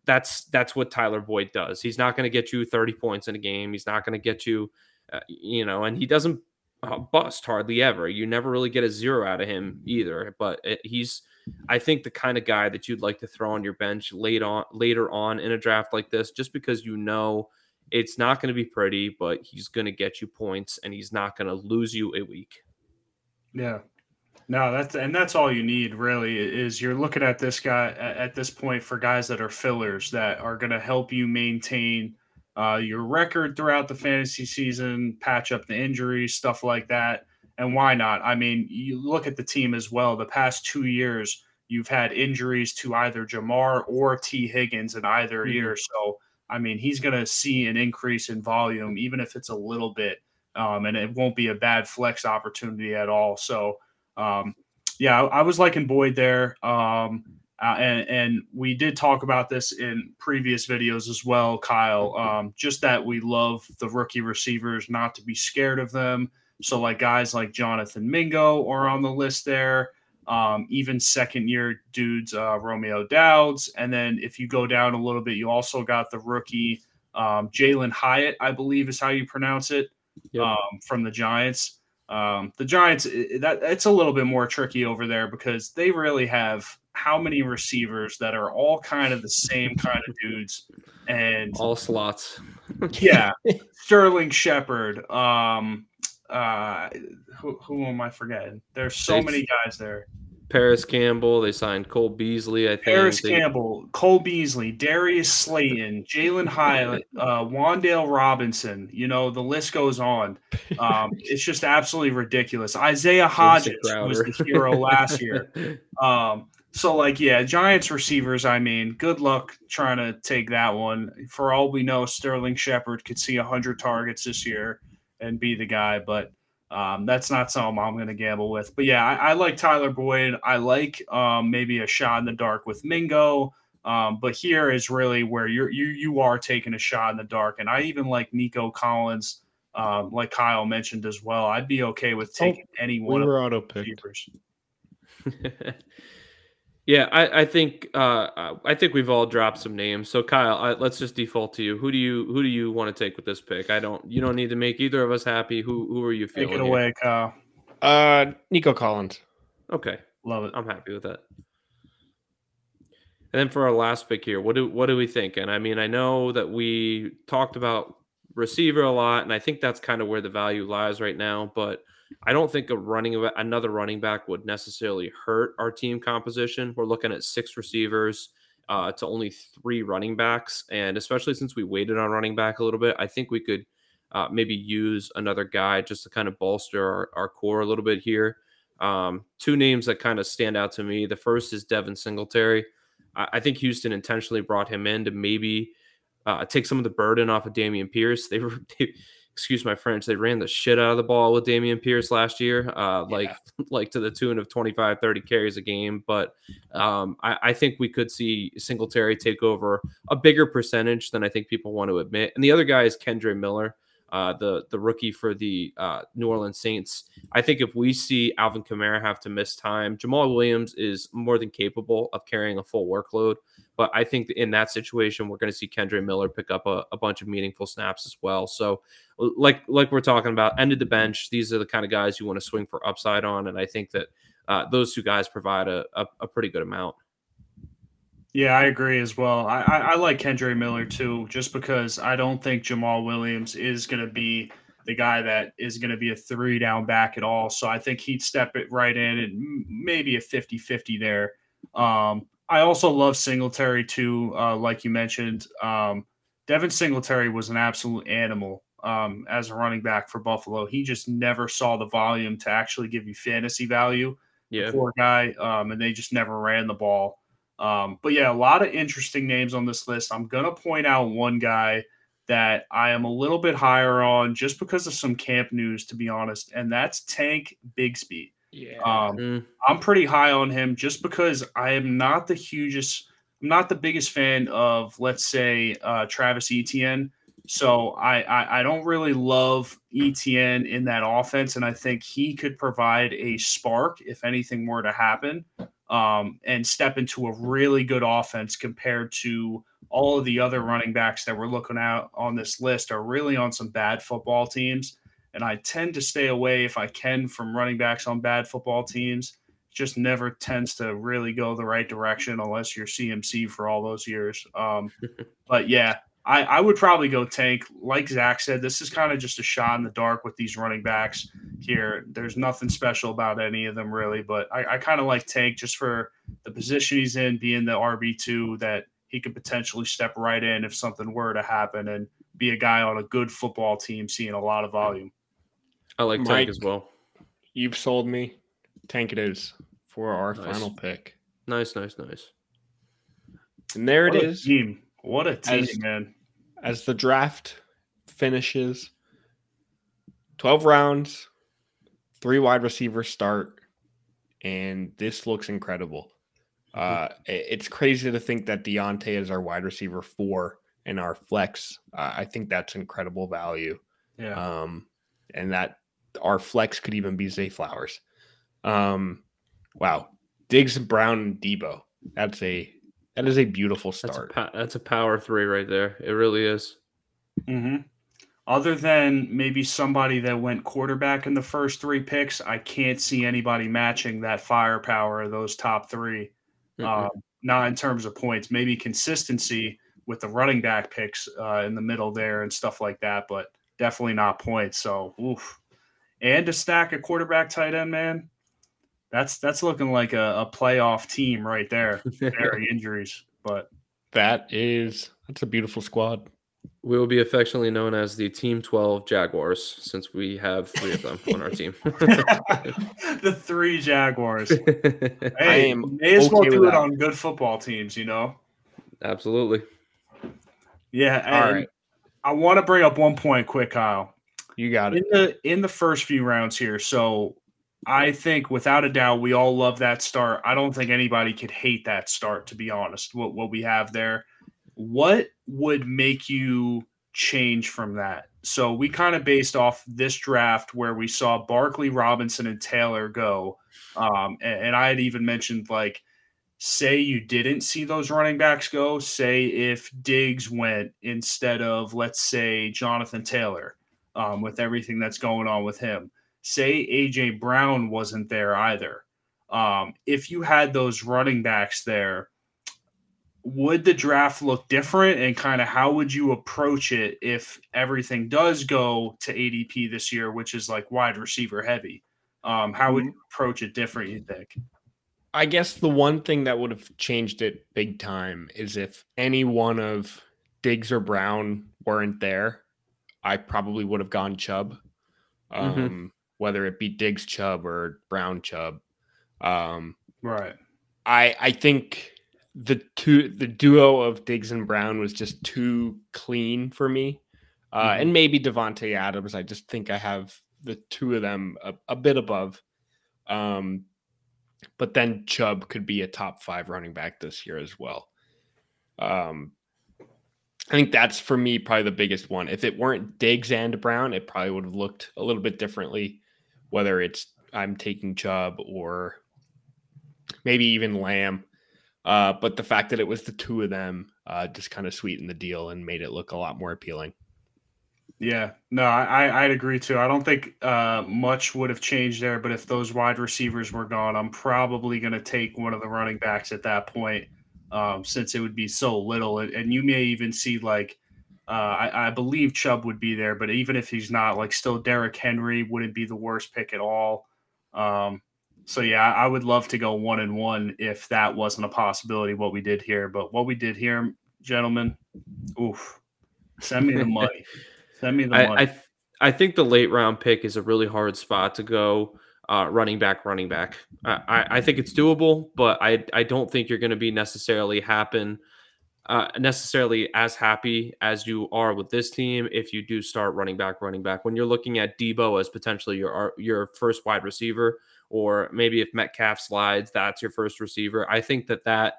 that's that's what Tyler Boyd does. He's not going to get you 30 points in a game. He's not going to get you, uh, you know, and he doesn't uh, bust hardly ever. You never really get a zero out of him either. But it, he's, I think, the kind of guy that you'd like to throw on your bench late on later on in a draft like this, just because you know it's not going to be pretty, but he's going to get you points and he's not going to lose you a week. Yeah. No, that's and that's all you need really is you're looking at this guy at, this point for guys that are fillers that are going to help you maintain uh, your record throughout the fantasy season, patch up the injuries, stuff like that. And why not? I mean, you look at the team as well. The past two years, you've had injuries to either Ja'Marr or Tee Higgins in either Mhm. year. So, I mean, he's going to see an increase in volume, even if it's a little bit, um, and it won't be a bad flex opportunity at all. So, um, yeah, I, I was liking Boyd there. Um, uh, and, and we did talk about this in previous videos as well, Kyle. Um, just that we love the rookie receivers, not to be scared of them. So, like guys like Jonathan Mingo are on the list there. Um, even second year dudes, uh, Romeo Doubs. And then if you go down a little bit, you also got the rookie um, Jalen Hyatt, I believe is how you pronounce it, Yep. um, from the Giants. Um, the Giants, that it's a little bit more tricky over there because they really have how many receivers that are all kind of the same kind of dudes, and All slots. yeah, Sterling Shepard. Um, uh, who, who am I forgetting? There's so They- many guys there. Parris Campbell. They signed Cole Beasley. I think. Harris They- Campbell, Cole Beasley, Darius Slayton, Jalen Hyatt, uh, Wan'Dale Robinson. You know, the list goes on. Um, it's just absolutely ridiculous. Isaiah Hodgins was the hero last year. Um, So, like, yeah, Giants receivers, I mean, good luck trying to take that one. For all we know, Sterling Shepard could see 100 targets this year and be the guy, but um, that's not something I'm going to gamble with. But yeah, I, I, like Tyler Boyd. I like um, maybe a shot in the dark with Mingo. Um, but here is really where you're you you are taking a shot in the dark, and I even like Nico Collins, um, like Kyle mentioned as well. I'd be okay with oh, taking oh, any one we were auto picked. yeah, I, I think uh, I think we've all dropped some names. So Kyle, I, let's just default to you. Who do you who do you want to take with this pick? I don't. You don't need to make either of us happy. Who who are you feeling? Take it away, Kyle. Uh, Nico Collins. Okay, love it. I'm happy with that. And then for our last pick here, what do what do we think? And I mean, I know that we talked about receiver a lot, and I think that's kind of where the value lies right now. But I don't think a running another running back would necessarily hurt our team composition. We're looking at six receivers uh, to only three running backs, and especially since we waited on running back a little bit, I think we could uh, maybe use another guy just to kind of bolster our, our core a little bit here. Um, two names that kind of stand out to me. The first is Devin Singletary. I think Houston intentionally brought him in to maybe uh, take some of the burden off of Dameon Pierce. They were, they, excuse my French, they ran the shit out of the ball with Dameon Pierce last year, uh, yeah. like like to the tune of 25, 30 carries a game. But um, I, I, think we could see Singletary take over a bigger percentage than I think people want to admit. And the other guy is Kendre Miller uh, the the rookie for the uh, New Orleans Saints. I think if we see Alvin Kamara have to miss time, Jamaal Williams is more than capable of carrying a full workload. But I think in that situation, we're going to see Kendre Miller pick up a, a, bunch of meaningful snaps as well. So, like like we're talking about, end of the bench. These are the kind of guys you want to swing for upside on, and I think that uh, those two guys provide a, a, a pretty good amount. Yeah, I agree as well. I, I, I like Kendre Miller too, just because I don't think Jamaal Williams is going to be the guy that is going to be a three down back at all. So I think he'd step it right in and maybe a 50 50 there. Um, I also love Singletary too, uh, like you mentioned. Um, Devin Singletary was an absolute animal um, as a running back for Buffalo. He just never saw the volume to actually give you fantasy value. Yeah. Poor guy. Um, and they just never ran the ball. Um, but yeah, a lot of interesting names on this list. I'm going to point out one guy that I am a little bit higher on just because of some camp news, to be honest, and that's Tank Bigsby. Yeah. Um, mm. I'm pretty high on him just because I am not the hugest, I'm not the biggest fan of, let's say, uh, Travis Etienne. So I, I, I don't really love Etienne in that offense, and I think he could provide a spark if anything were to happen um, and step into a really good offense compared to all of the other running backs that we're looking at on this list are really on some bad football teams. And I tend to stay away if I can from running backs on bad football teams. Just never tends to really go the right direction unless you're CMC for all those years. Um, but yeah, I, I would probably go tank. Like Zach said, this is kind of just a shot in the dark with these running backs here. There's nothing special about any of them really, but I, I kind of like tank just for the position he's in, being the RB two that he could potentially step right in if something were to happen and be a guy on a good football team seeing a lot of volume. I like Mike, tank as well. You've sold me. Tank it is for our nice. final pick. Nice, nice, nice. And there what it is. Team. What a team, as, man. As the draft finishes, 12 rounds, three wide receivers start, and this looks incredible. Uh, it's crazy to think that Diontae is our wide receiver four and our flex. Uh, I think that's incredible value. Yeah. Um, and that our flex could even be Zay Flowers. Um, wow. Diggs, Brown, and Deebo. That's a that is a beautiful start. That's a, that's a power three right there. It really is. Mm-hmm. Other than maybe somebody that went quarterback in the first three picks, I can't see anybody matching that firepower of those top 3 mm-hmm. uh, not in terms of points, maybe consistency with the running back picks uh, in the middle there and stuff like that, but definitely not points. So, oof. And to stack a quarterback tight end, man, that's that's looking like a, a playoff team right there. Very injuries, but that is that's a beautiful squad. We will be affectionately known as the Team 12 Jaguars since we have three of them on our team. the three Jaguars. I Hey, am may as well do it that. on good football teams, you know? Absolutely. Yeah. All and right. I want to bring up one point quick, Kyle. You got it. in the in the first few rounds here. So I think without a doubt we all love that start. I don't think anybody could hate that start to be honest. What what we have there. What would make you change from that? So we kind of based off this draft where we saw Barkley, Robinson, and Taylor go. Um, and, and I had even mentioned like say you didn't see those running backs go, say if Diggs went instead of let's say Jonathan Taylor um, with everything that's going on with him. Say AJ Brown wasn't there either. Um, if you had those running backs there, would the draft look different? And kind of how would you approach it if everything does go to ADP this year, which is like wide receiver heavy? Um, how would you approach it different, you think? I guess the one thing that would have changed it big time is if any one of Diggs or Brown weren't there, I probably would have gone Chubb. Um, Mhm. whether it be Diggs Chubb or Brown Chubb. Um, Right. I I think the two the duo of Diggs and Brown was just too clean for me. Uh, Mhm. and maybe Davante Adams. I just think I have the two of them a, a bit above. Um, but then Chubb could be a top five running back this year as well. Um, I think that's for me probably the biggest one. If it weren't Diggs and Brown, it probably would have looked a little bit differently. Whether it's I'm taking Chubb or maybe even Lamb. Uh, but the fact that it was the two of them uh, just kind of sweetened the deal and made it look a lot more appealing. Yeah, no, I, I'd agree too. I don't think uh, much would have changed there, but if those wide receivers were gone, I'm probably going to take one of the running backs at that point, um, since it would be so little. And, and you may even see like, uh, I, I believe Chubb would be there, but even if he's not, like, still Derrick Henry wouldn't be the worst pick at all. Um, so yeah, I I would love to go one and one if that wasn't a possibility. What we did here, but what we did here, gentlemen, oof, send me the money. Send me the money. I, I th- I think the late round pick is a really hard spot to go uh, running back, running back. I, I, think it's doable, but I I don't think you're going to be necessarily happen uh, necessarily as happy as you are with this team if you do start running back, running back. When you're looking at Deebo as potentially your your first wide receiver, or maybe if Metcalf slides, that's your first receiver. I think that that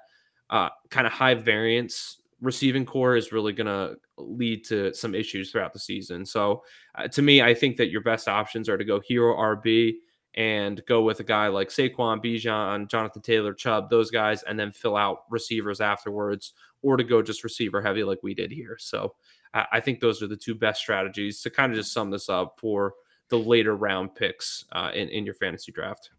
uh, kind of high variance receiving corps is really going to lead to some issues throughout the season. So uh, to me, I think that your best options are to go hero RB and go with a guy like Saquon, Bijan, Jonathan Taylor, Chubb, those guys, and then fill out receivers afterwards, or to go just receiver heavy like we did here. So I, think those are the two best strategies to kind of just sum this up for the later round picks uh, in, in your fantasy draft.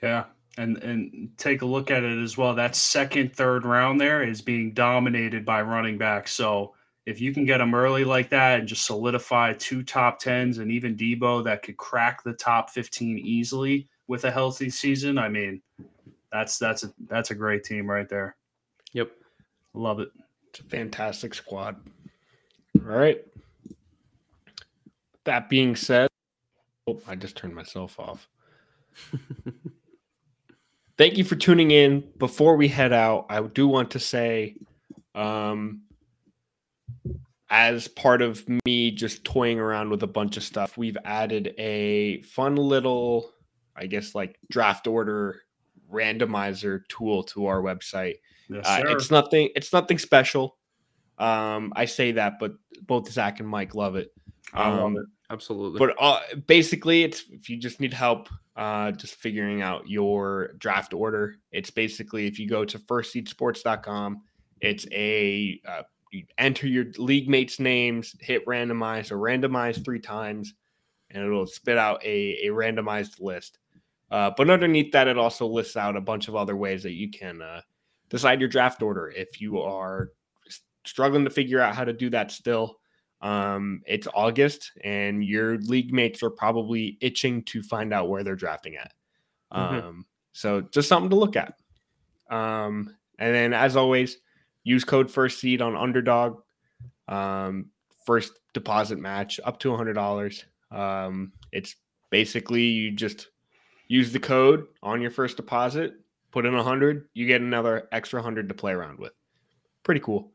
Yeah. And and take a look at it as well. That second, third round there is being dominated by running backs. So if you can get them early like that and just solidify two top tens and even Deebo that could crack the top 15 easily with a healthy season, I mean, that's that's a that's a great team right there. Yep. Love it. It's a fantastic squad. All right. That being said, oh, I just turned myself off. Thank you for tuning in. Before we head out, I do want to say, um, as part of me just toying around with a bunch of stuff, we've added a fun little, I guess, like draft order randomizer tool to our website. Yes, Uh, it's nothing. It's nothing special. Um, I say that, but both Zach and Mike love it. I love Um, it. Absolutely. But uh, basically, it's if you just need help, uh, just figuring out your draft order. It's basically if you go to firstseedsports.com, it's a uh, you enter your league mates' names, hit randomize or randomize three times, and it'll spit out a, a randomized list. Uh, but underneath that, it also lists out a bunch of other ways that you can uh, decide your draft order if you are struggling to figure out how to do that still. Um, it's August, and your league mates are probably itching to find out where they're drafting at. Mhm. Um, so just something to look at. Um, and then, as always, use code first seed on underdog. Um, first deposit match up to $100. Um, it's basically you just use the code on your first deposit, put in 100, you get another extra 100 to play around with. Pretty cool.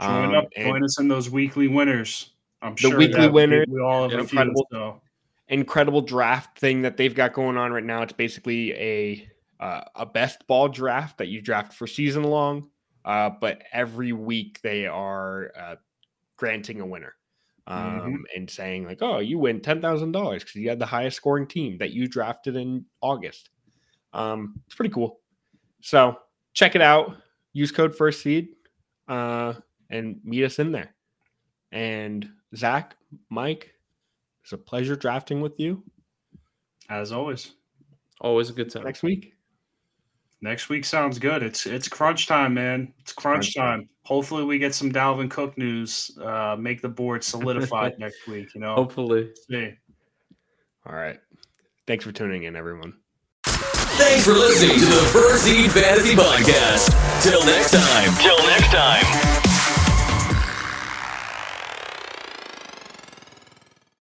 Join Um, up, join us in those weekly winners. I'm sure. The sure weekly winners, We all have yeah, a few. incredible. So. incredible draft thing that they've got going on right now. It's basically a uh, a best ball draft that you draft for season long, uh, but every week they are uh, granting a winner um, Mhm. and saying like, "Oh, you win ten thousand dollars because you had the highest scoring team that you drafted in August." Um, it's pretty cool. So check it out. Use code First Seed uh, and meet us in there. And Zach, Mike, it's a pleasure drafting with you As always, Always a good time. next week. Next week sounds good. It's it's crunch time, man. It's crunch, Crunch time. time. Hopefully, we get some Dalvin Cook news. Uh, make the board solidified next week. You know, Hopefully. see. All right. Thanks for tuning in, everyone. Thanks for listening to the First Seed Fantasy Podcast. Till next time. Till next time.